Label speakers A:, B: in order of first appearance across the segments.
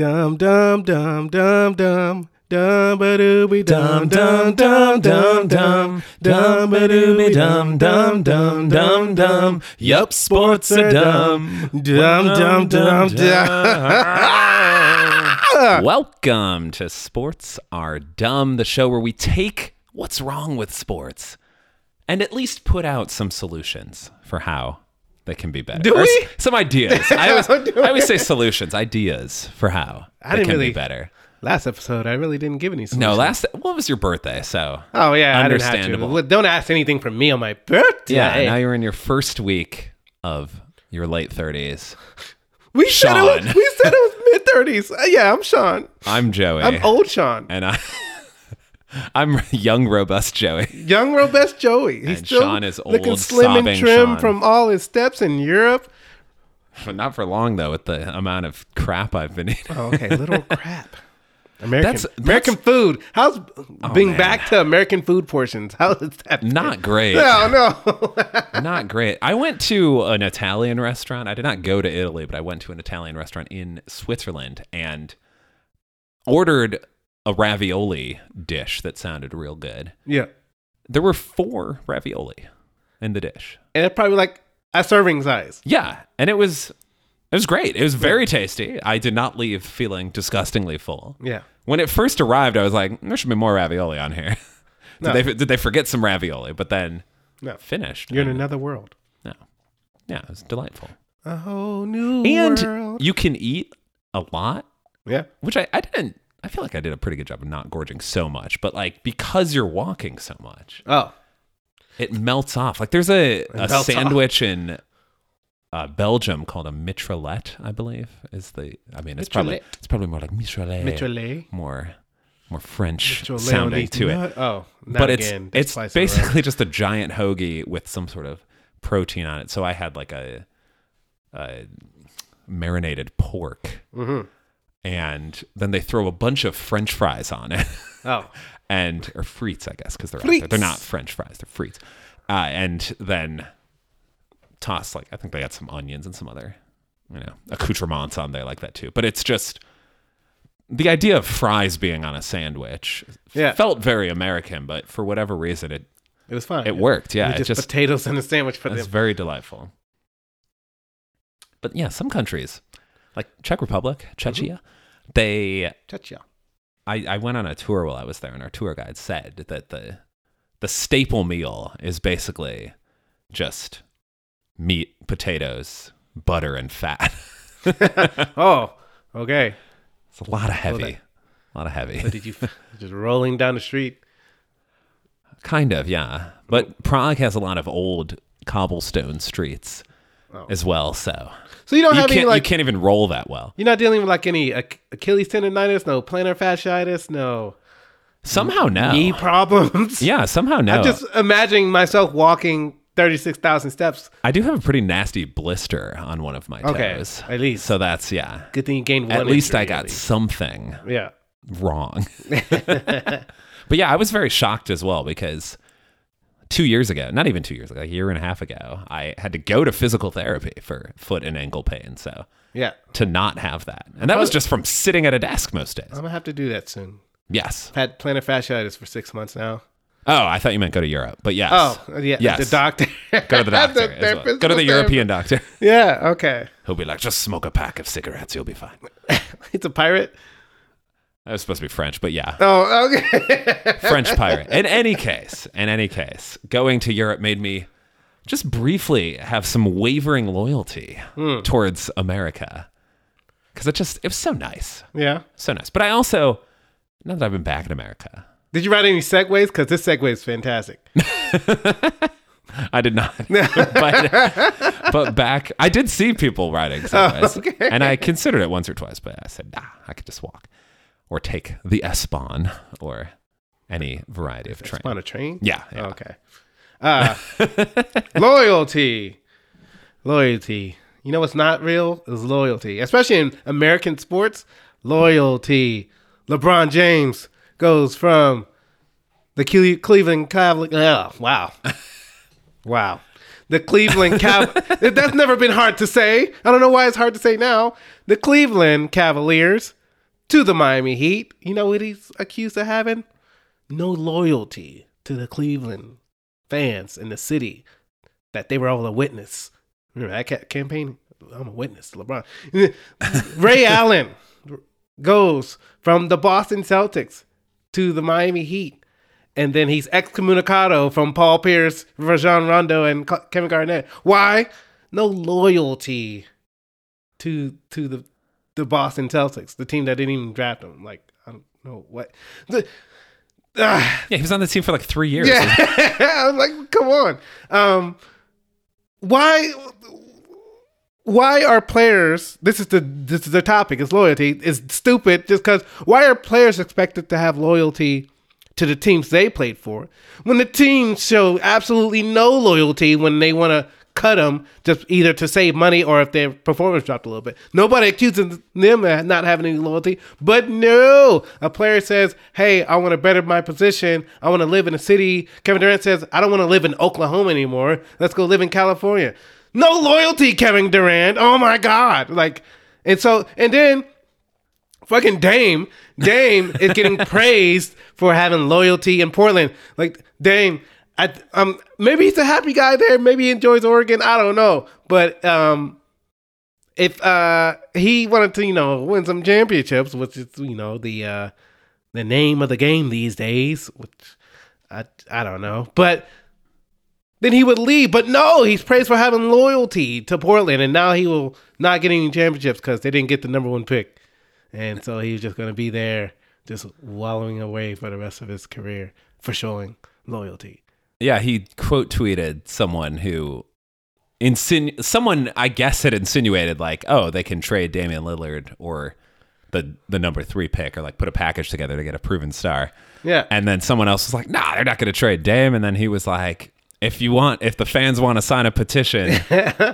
A: Dum dum dum dum dum. Dum ba dooby dum dum dum dum dum dum ba dooby dum dum dum dum dum.
B: Yup, sports are dumb.
A: Dum dum dum dum.
B: Welcome to Sports Are Dumb, the show where we take what's wrong with sports and at least put out some solutions for how they can be better.
A: Do
B: Or
A: we?
B: Some ideas. I always, I always say solutions, ideas for how
A: I didn't
B: can
A: really-
B: be better.
A: Last episode, I really didn't give any.
B: No,
A: solutions.
B: last well, it was your birthday, so
A: Oh yeah, I didn't have
B: understandable.
A: Don't ask anything from me on my birthday.
B: yeah. Now you're in your first week of your late thirties.
A: we said it was,
B: Sean.
A: we said it was mid thirties. Uh, yeah, I'm Sean.
B: I'm Joey,
A: I'm old Sean.
B: and I, I'm young, robust Joey.
A: Young robust Joey. He's
B: And
A: still
B: Sean is
A: looking slim and trim
B: Sean.
A: from all his steps in Europe.
B: But not for long though, with the amount of crap I've been eating.
A: Oh, okay, little crap. American
B: That's-
A: American food. How's oh, being
B: man.
A: back to American food portions? How is that?
B: Not great.
A: No, no.
B: Not great. I went to an Italian restaurant. I did not go to Italy, but I went to an Italian restaurant in Switzerland and ordered a ravioli dish that sounded real good.
A: yeah,
B: There were four ravioli in the dish.
A: and it's probably like a serving size.
B: Yeah, and it was it was great. It was very tasty. I did not leave feeling disgustingly full.
A: Yeah.
B: When it first arrived, I was like, there should be more ravioli on here. did
A: No.
B: they did they forget some ravioli? But then
A: No,
B: finished.
A: you're in another world.
B: no. Yeah, it was delightful.
A: A whole new
B: And
A: world.
B: you can eat a lot,
A: Yeah.
B: which I, I didn't I feel like I did a pretty good job of not gorging so much, but like because you're walking so much,
A: Oh,
B: it melts off. Like there's a, a
A: melts
B: sandwich in uh, Belgium called a mitraillette, I believe, is the. I mean, it's probably it's probably more like mitraillette,
A: Mitraillette.
B: more more French sounding to it.
A: Oh, not
B: But it's
A: again. That's
B: it's
A: in a row.
B: basically just a giant hoagie with some sort of protein on it. So I had like a, a marinated pork,
A: Mhm.
B: And then they throw a bunch of French fries on it.
A: Oh,
B: and or frites, I guess, because they're they're not French fries, they're frites. Uh, and then toss like I think they got some onions and some other, you know, accoutrements on there like that too. But it's just the idea of fries being on a sandwich
A: Yeah.
B: felt very American, but for whatever reason it
A: it was fine.
B: it worked. Yeah,
A: It was
B: it
A: just,
B: just
A: potatoes in a sandwich for
B: it's very delightful. But yeah, some countries like Czech Republic, mm-hmm. Czechia, they
A: Cha-cha.
B: I, I went on a tour while I was there, and our tour guide said that the the staple meal is basically just meat, potatoes, butter, and fat.
A: Oh, okay.
B: it's a lot of heavy,
A: that-
B: a lot of heavy.
A: But did you just rolling down the street?
B: kind of, yeah. But Prague has a lot of old cobblestone streets
A: Oh.
B: as well, so
A: So you don't
B: you
A: have any like
B: you can't even roll that well.
A: you're not dealing with like any Ach- Achilles tendonitis, no plantar fasciitis, no
B: Somehow no,
A: knee problems.
B: yeah, somehow no.
A: I'm just imagining myself walking thirty six thousand steps.
B: I do have a pretty nasty blister on one of my
A: Okay,
B: toes.
A: at least.
B: So that's yeah.
A: Good thing you gained one.
B: At least I
A: injury,
B: got
A: least.
B: something
A: Yeah.
B: wrong. but yeah, I was very shocked as well because two years ago, not even two years ago, a year and a half ago, I had to go to physical therapy for foot and ankle pain. So
A: Yeah.
B: to not have that, and that was just from sitting at a desk most days.
A: I'm gonna have to do that soon.
B: Yes.
A: Had plantar fasciitis for six months now.
B: Oh, I thought you meant go to Europe, but yes.
A: Oh, yeah.
B: Yes.
A: The doctor.
B: Go to the doctor. as well. Go to the European doctor.
A: Yeah. Okay.
B: He'll be like, just smoke a pack of cigarettes. You'll be fine.
A: It's a pirate.
B: That was supposed to be French, but yeah.
A: Oh, okay.
B: French pirate. In any case, in any case, going to Europe made me just briefly have some wavering loyalty
A: Hmm.
B: towards America. Because it just, it was so nice.
A: yeah.
B: So nice. But I also, now that I've been back in America,
A: Did you ride any segways? Because this segway is fantastic.
B: I did not. but, but back, I did see people riding segways.
A: Oh, okay.
B: And I considered it once or twice, but I said, nah, I could just walk. Or take the S-Bahn or any variety of train.
A: On a train?
B: Yeah. yeah.
A: Okay. Uh, loyalty. Loyalty. You know what's not real is loyalty, especially in American sports. Loyalty. LeBron James goes from the Cleveland Cavaliers. Oh, wow. wow. The Cleveland Cav. That's never been hard to say. I don't know why it's hard to say now. The Cleveland Cavaliers to the Miami Heat. You know what he's accused of having? No loyalty to the Cleveland fans in the city that they were all a witness. Remember that campaign? I'm a witness, LeBron. Ray Allen goes from the Boston Celtics to the Miami Heat. And then he's excommunicado from Paul Pierce, Rajon Rondo, and Kevin Garnett. Why? No loyalty to to the the Boston Celtics, the team that didn't even draft him. Like I don't know what. The, ah,
B: Yeah, he was on the team for like three years.
A: yeah, I was like, come on. Um, why? Why are players? This is the this is the topic. Is loyalty is stupid? Just because why are players expected to have loyalty to the teams they played for when the teams show absolutely no loyalty when they want to cut them just either to save money or if their performance dropped a little bit. Nobody accuses them of not having any loyalty, but no, a player says, "Hey, I want to better my position. I want to live in a city." Kevin Durant says, "I don't want to live in Oklahoma anymore. Let's go live in California." No loyalty, Kevin Durant. Oh my God! Like, and so and then fucking Dame, Dame is getting praised for having loyalty in Portland. Like Dame, I um maybe he's a happy guy there. Maybe he enjoys Oregon. I don't know, but um. If uh he wanted to, you know, win some championships, which is, you know, the uh the name of the game these days, which I I don't know. But then he would leave. But no, he's praised for having loyalty to Portland, and now he will not get any championships because they didn't get the number one pick, and so he's just going to be there, just wallowing away for the rest of his career for showing loyalty.
B: Yeah, he quote tweeted someone who insinu- someone I guess had insinuated like, oh, they can trade Damian Lillard or the the number three pick or like put a package together to get a proven star.
A: Yeah,
B: And then someone else was like, nah, they're not gonna trade Dame. And then he was like, if you want if the fans want to sign a petition,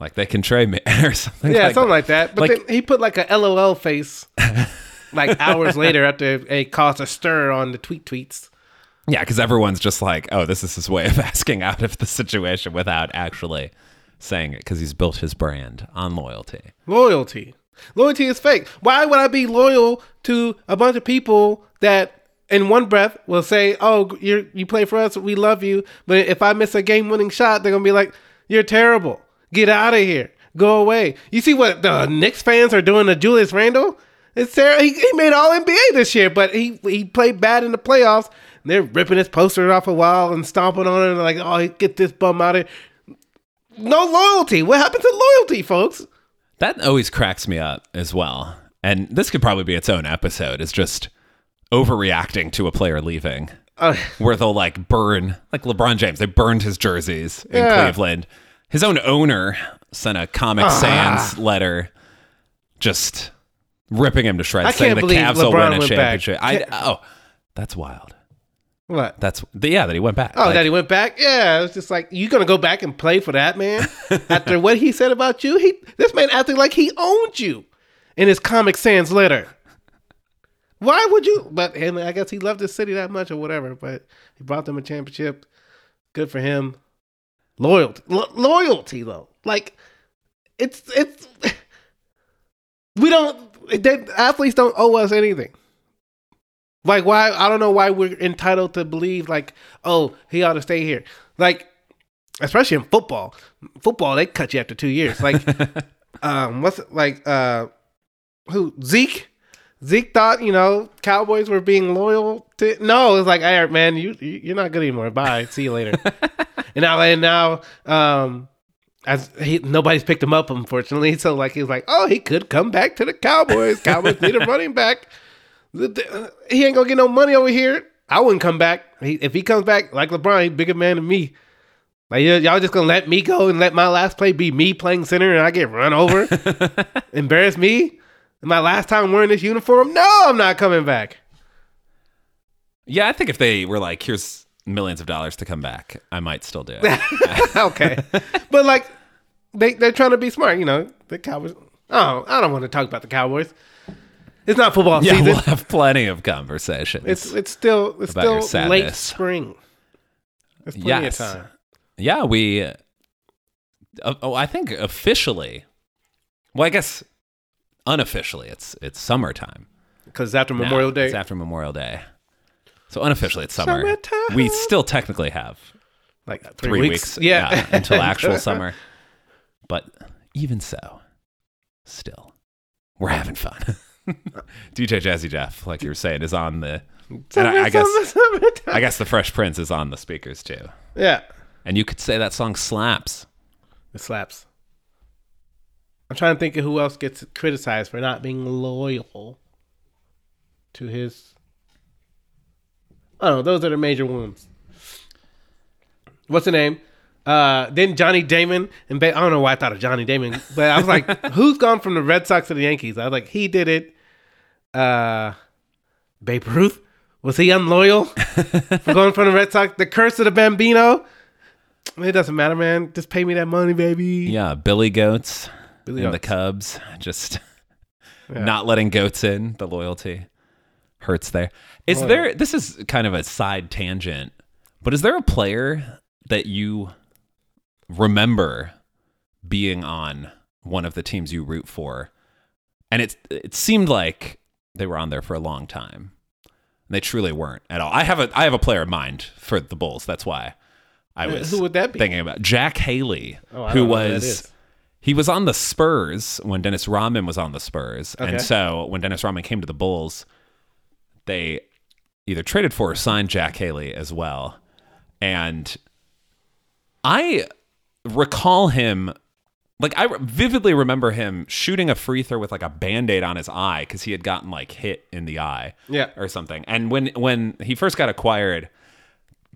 B: like they can trade me or something.
A: yeah,
B: like
A: something
B: that.
A: like that. But
B: Like-
A: then he put like a LOL face, like hours later after it caused a stir on the tweet tweets.
B: Yeah, because everyone's just like, oh, this is his way of asking out of the situation without actually saying it because he's built his brand on loyalty.
A: Loyalty. Loyalty is fake. Why would I be loyal to a bunch of people that in one breath will say, "Oh, you you play for us, we love you," but if I miss a game-winning shot, they're gonna be like, "You're terrible. Get out of here. Go away." You see what the Knicks fans are doing to Julius Randle? It's terrible. He, he made All NBA this year, but he he played bad in the playoffs. They're ripping his poster off a wall and stomping on it, and like, "Oh, get this bum out of here." No loyalty. What happened to loyalty, folks?
B: That always cracks me up as well. And this could probably be its own episode. Is just overreacting to a player leaving,
A: Uh,
B: where they'll like burn, like LeBron James. They burned his jerseys in
A: Yeah.
B: Cleveland. His own owner sent a Comic
A: Ah.
B: Sans letter, just ripping him to shreds,
A: I
B: saying
A: can't
B: the Cavs will
A: LeBron
B: win a championship. I, oh, that's wild.
A: What?
B: That's yeah, that he went back.
A: Oh,
B: Like,
A: that he went back? Yeah, it's just like you gonna go back and play for that man after what he said about you. He this man acting like he owned you in his Comic Sans letter. Why would you? But and I guess he loved the city that much or whatever. But he brought them a championship. Good for him. Loyalty, Lo- loyalty though. Like it's it's we don't. They, athletes don't owe us anything. Like why I don't know why we're entitled to believe like oh he ought to stay here. Like especially in football. Football they cut you after two years. Like um what's like uh who Zeke? Zeke thought you know Cowboys were being loyal to no it's like hey man you you- you're not good anymore. Bye. See you later. And now and now um as he nobody's picked him up unfortunately. So like he's like oh he could come back to the Cowboys. Cowboys need a running back he ain't gonna get no money over here. I wouldn't come back. He, if he comes back like LeBron, he's bigger man than me. Like y'all just gonna let me go and let my last play be me playing center and I get run over, embarrass me. My last time wearing this uniform? No, I'm not coming back.
B: Yeah, I think if they were like, here's millions of dollars to come back, I might still do it.
A: okay, but like they they're trying to be smart. You know, the Cowboys. Oh, I don't want to talk about the Cowboys. It's not football
B: yeah,
A: season.
B: we'll have plenty of conversations.
A: it's it's still it's still late spring. There's plenty
B: yes.
A: of time.
B: Yeah, we. Uh, oh, I think officially. Well, I guess unofficially it's it's summertime.
A: Because after
B: now.
A: Memorial Day.
B: It's after Memorial Day. So unofficially it's summer.
A: Summertime.
B: We still technically have
A: like three,
B: three
A: weeks.
B: weeks,
A: Yeah.
B: until actual summer. But even so, still, we're having fun. DJ Jazzy Jeff, like you were saying, is on the. And I, I guess I guess the Fresh Prince is on the speakers too.
A: yeah.
B: And you could say that song slaps.
A: It slaps. I'm trying to think of who else gets criticized for not being loyal to his. I don't know. Those are the major ones. What's the name? Uh, then Johnny Damon and ba- I don't know why I thought of Johnny Damon, but I was like, who's gone from the Red Sox to the Yankees? I was like, he did it. Uh, Babe Ruth was he unloyal for going from the Red Sox? The curse of the Bambino. It doesn't matter, man. Just pay me that money, baby.
B: Yeah, Billy Goats
A: Billy
B: and the Cubs just
A: Yeah.
B: not letting goats in. The loyalty hurts there. Is
A: Oh, yeah.
B: there? This is kind of a side tangent, but is there a player that you remember being on one of the teams you root for, and it it seemed like they were on there for a long time. And they truly weren't at all. I have a I have a player in mind for the Bulls. That's why I was
A: who would that be?
B: thinking about Jack Haley,
A: Oh,
B: who
A: don't who
B: was he was on the Spurs when Dennis Rodman was on the Spurs,
A: Okay.
B: and so when Dennis Rodman came to the Bulls, they either traded for or signed Jack Haley as well, and I recall him. Like I vividly remember him shooting a free throw with like a band-aid on his eye because he had gotten like hit in the eye
A: Yeah.
B: or something. And when when he first got acquired,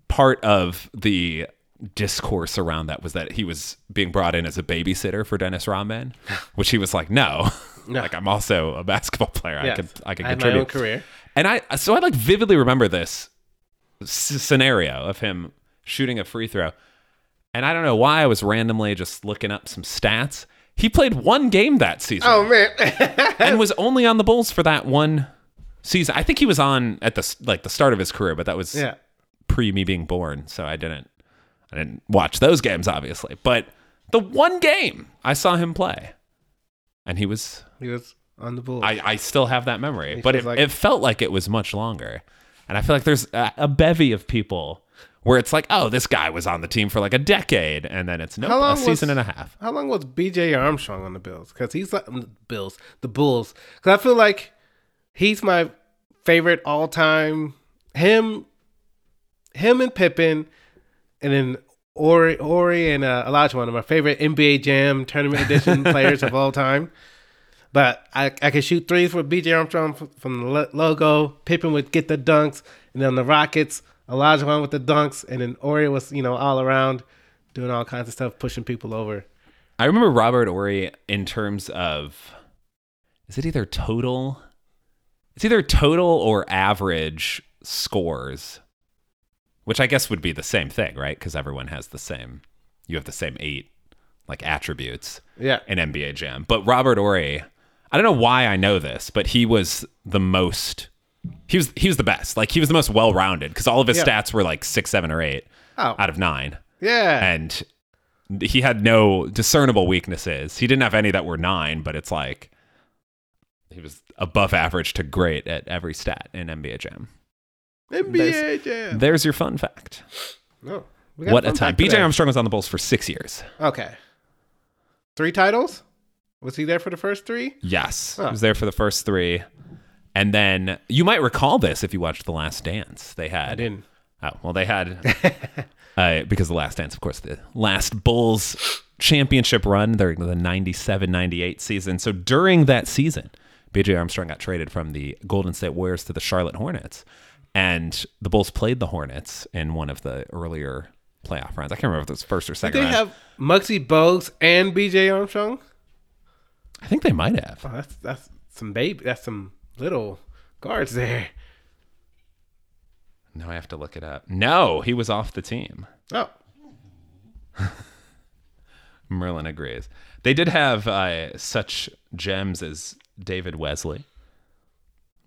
B: part of the discourse around that was that he was being brought in as a babysitter for Dennis Rodman, which he was like, no,
A: No.
B: like I'm also a basketball player. I
A: Yes.
B: could I could
A: I had my
B: contribute.
A: own career.
B: And I so I like vividly remember this s- scenario of him shooting a free throw. And I don't know why I was randomly just looking up some stats. He played one game that season
A: Oh man.
B: and was only on the Bulls for that one season. I think he was on at the like the start of his career, but that was
A: yeah.
B: pre me being born, so I didn't I didn't watch those games obviously. But the one game I saw him play, and he was
A: He was on the Bulls.
B: I, I still have that memory, but it,
A: like-
B: it felt like it was much longer. And I feel like there's a, a bevy of people where it's like, oh, this guy was on the team for like a decade, and then it's nope,
A: How
B: a season
A: was-
B: and a half.
A: How long was B.J. Armstrong on the Bills? Because he's like the Bills, the Bulls. Because I feel like he's my favorite all time. Him, him and Pippen, and then Horry, Horry and uh, Elijah, one of my favorite NBA Jam tournament edition players of all time. But I, I could shoot threes for B.J. Armstrong from the logo. Pippen would get the dunks, and then the Rockets, Olajuwon with the dunks, and then Horry was you know all around doing all kinds of stuff, pushing people over.
B: I remember Robert Horry in terms of is it either total it's either total or average scores, which I guess would be the same thing, right? Because everyone has the same you have the same eight like attributes.
A: Yeah.
B: in NBA Jam. But Robert Horry, I don't know why I know this, but he was the most he was he was the best. Like he was the most well rounded because all of his
A: Yeah.
B: stats were like six, seven, or eight
A: Oh,
B: out of nine,
A: yeah.
B: and he had no discernible weaknesses. He didn't have any that were nine, but it's like he was above average to great at every stat in NBA Jam.
A: NBA Jam.
B: There's your fun fact.
A: No. we
B: What a time! BJ. Armstrong was on the Bulls for six years.
A: Okay. Three titles? Was he there for the first three?
B: Yes, he was there for the first three, and then you might recall this if you watched The Last Dance. They had
A: I didn't.
B: Oh well, they had uh, because the Last Dance, of course, the last Bulls championship run during the 97-98 season. So during that season, BJ Armstrong got traded from the Golden State Warriors to the Charlotte Hornets, and the Bulls played the Hornets in one of the earlier playoff rounds. I can't remember if it was first or second.
A: Did they
B: round.
A: have Muggsy Bogues and BJ Armstrong?
B: I think they might have.
A: Oh, that's that's some baby. That's some little guards there.
B: No, I have to look it up. No, he was off the team.
A: Oh,
B: Merlin agrees. They did have uh, such gems as David Wesley,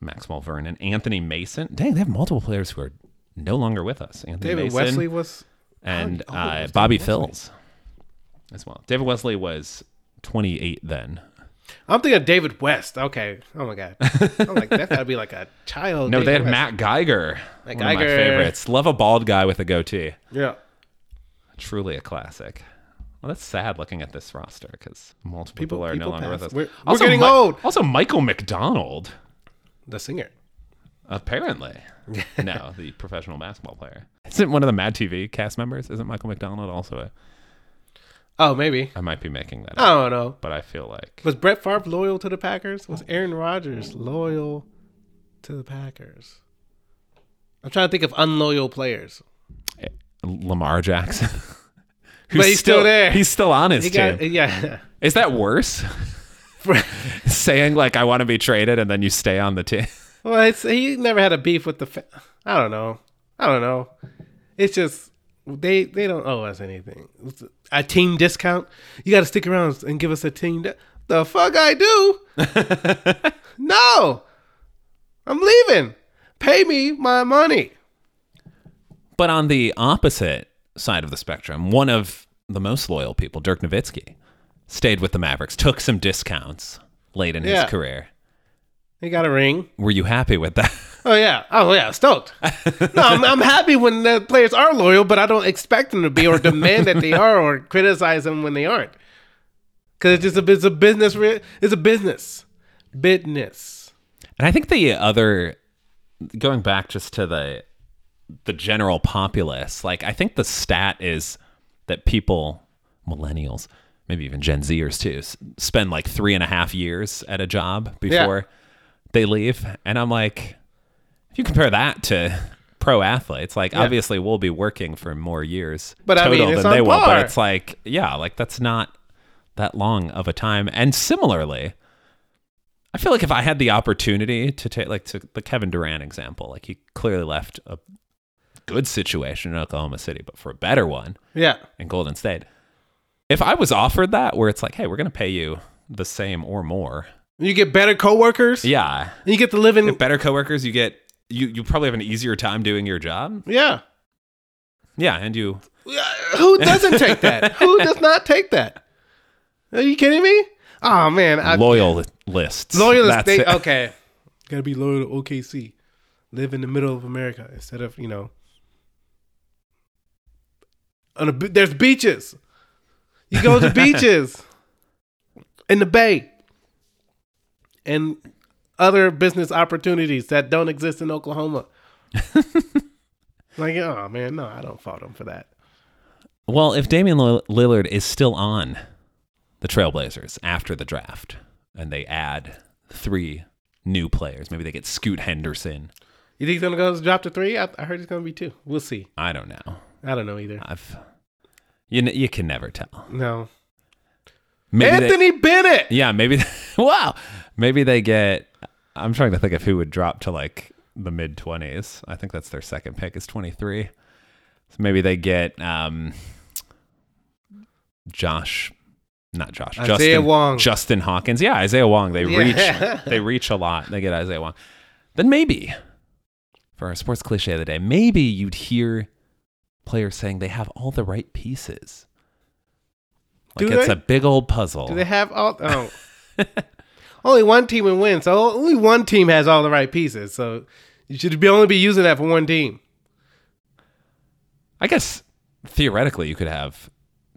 B: Maxwell Vernon, Anthony Mason. Dang, they have multiple players who are no longer with us. Anthony Mason.
A: David
B: Mason
A: Wesley was.
B: and
A: how
B: uh,
A: was
B: Bobby
A: Wesley?
B: Phills as well. David Wesley was 28 then.
A: I'm thinking of David West. Okay. Oh my god. I'm like that gotta be like a child.
B: No,
A: David
B: they had
A: West.
B: Matt Geiger.
A: Matt
B: one of my
A: Geiger.
B: favorites. Love a bald guy with a goatee.
A: Yeah.
B: Truly a classic. Well, that's sad looking at this roster because multiple people,
A: People-
B: are
A: people
B: no longer
A: pass.
B: with us.
A: We're- we're getting old.
B: Also, Michael McDonald,
A: The singer.
B: apparently. no, the professional basketball player. Isn't one of the Mad TV cast members? Isn't Michael McDonald also a.
A: Oh, maybe.
B: I might be making that up,
A: I don't know.
B: but I feel like.
A: Was Brett Favre loyal to the Packers? Was Aaron Rodgers loyal to the Packers? I'm trying to think of unloyal players.
B: Eh, Lamar Jackson.
A: But he's still there.
B: He's still on his
A: He
B: team.
A: got yeah.
B: Is that worse? Saying like I want to be traded and then you stay on the team.
A: well, it's, he never had a beef with the. Fa- I don't know. I don't know. It's just they they don't owe us anything. A team discount. You got to stick around and give us a team. Di- the fuck I do? no, I'm leaving. Pay me my money.
B: But on the opposite side of the spectrum, one of the most loyal people, Dirk Nowitzki, stayed with the Mavericks, took some discounts late in
A: Yeah.
B: his career.
A: He got a ring.
B: Were you happy with that?
A: Oh yeah. Oh yeah. Stoked. No, I'm, I'm happy when the players are loyal, but I don't expect them to be, or demand that they are, or criticize them when they aren't. Because it's just a it's a business. It's a business. Business.
B: And I think the other going back just to the the general populace, like I think the stat is that people, millennials, maybe even Gen Zers too, s- spend like three and a half years at a job before they leave. And I'm like, you compare that to pro athletes, like obviously we'll be working for more years
A: But I
B: total
A: mean, it's
B: than they
A: on
B: will. But it's like, yeah, like that's not that long of a time. And similarly, I feel like if I had the opportunity to take, like, to the Kevin Durant example, like he clearly left a good situation in Oklahoma City, but for a better one
A: Yeah.
B: in Golden State. If I was offered that, where it's like, hey, we're to pay you the same or more,
A: You get better coworkers.
B: yeah,
A: And you get to live in.
B: better coworkers, you get you you probably have an easier time doing your job.
A: Yeah.
B: Yeah, and you
A: Who doesn't take that? Who does not take that? Are you kidding me? Oh man, I,
B: loyal lists.
A: loyal to
B: That's
A: state.
B: it.
A: Okay, gotta be loyal to OKC. Live in the middle of America instead of you know. On a, there's beaches. You go to beaches in the Bay and other business opportunities that don't exist in Oklahoma. like, oh man, no, I don't fault him for that.
B: Well, if Damian Lillard is still on the Trailblazers after the draft, and they add three new players, maybe they get Scoot Henderson.
A: You think he's gonna go drop to three? I, I heard he's gonna be two. We'll see.
B: I don't know.
A: I don't know either.
B: I've you kn- you can never tell.
A: No.
B: Maybe they-
A: Anthony Bennett.
B: yeah, maybe. wow, maybe they get. I'm trying to think of who would drop to like the mid 20s. I think that's their second pick is 23. So maybe they get um, Josh, not Josh,
A: Isaiah
B: Justin
A: Wong.
B: Justin Hawkins. Yeah, Isaiah Wong. They
A: Yeah.
B: reach. They reach a lot. They get Isaiah Wong. Then maybe for our sports cliche of the day, maybe you'd hear players saying they have all the right pieces. Like
A: Do
B: it's
A: they?
B: a big old puzzle.
A: Do they have all? Oh. only one team would win, so only one team has all the right pieces. So you should be only be using that for one team.
B: I guess theoretically you could have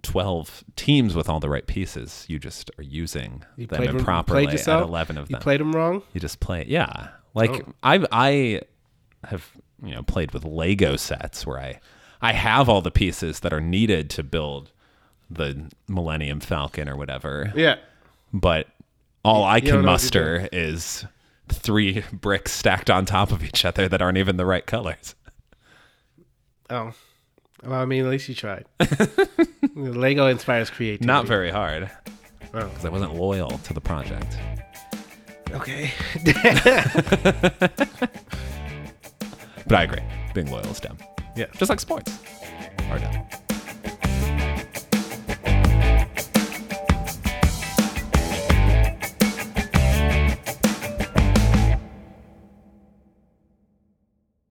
B: 12 teams with all the right pieces. You just are using
A: You
B: them
A: them-
B: improperly
A: played
B: at 11 of them.
A: You
B: them.
A: played them wrong.
B: you just play Yeah. Like
A: Oh.
B: I I have, you know, played with Lego sets where I I have all the pieces that are needed to build the Millennium Falcon or whatever.
A: Yeah.
B: But all I can
A: don't know what you're
B: muster is three bricks stacked on top of each other that aren't even the right colors.
A: Oh. Well, I mean, at least you tried. Lego inspires creativity.
B: Not very hard
A: Oh.
B: because I wasn't loyal to the project.
A: Okay.
B: But I agree. Being loyal is dumb.
A: yeah.
B: Just like sports are dumb.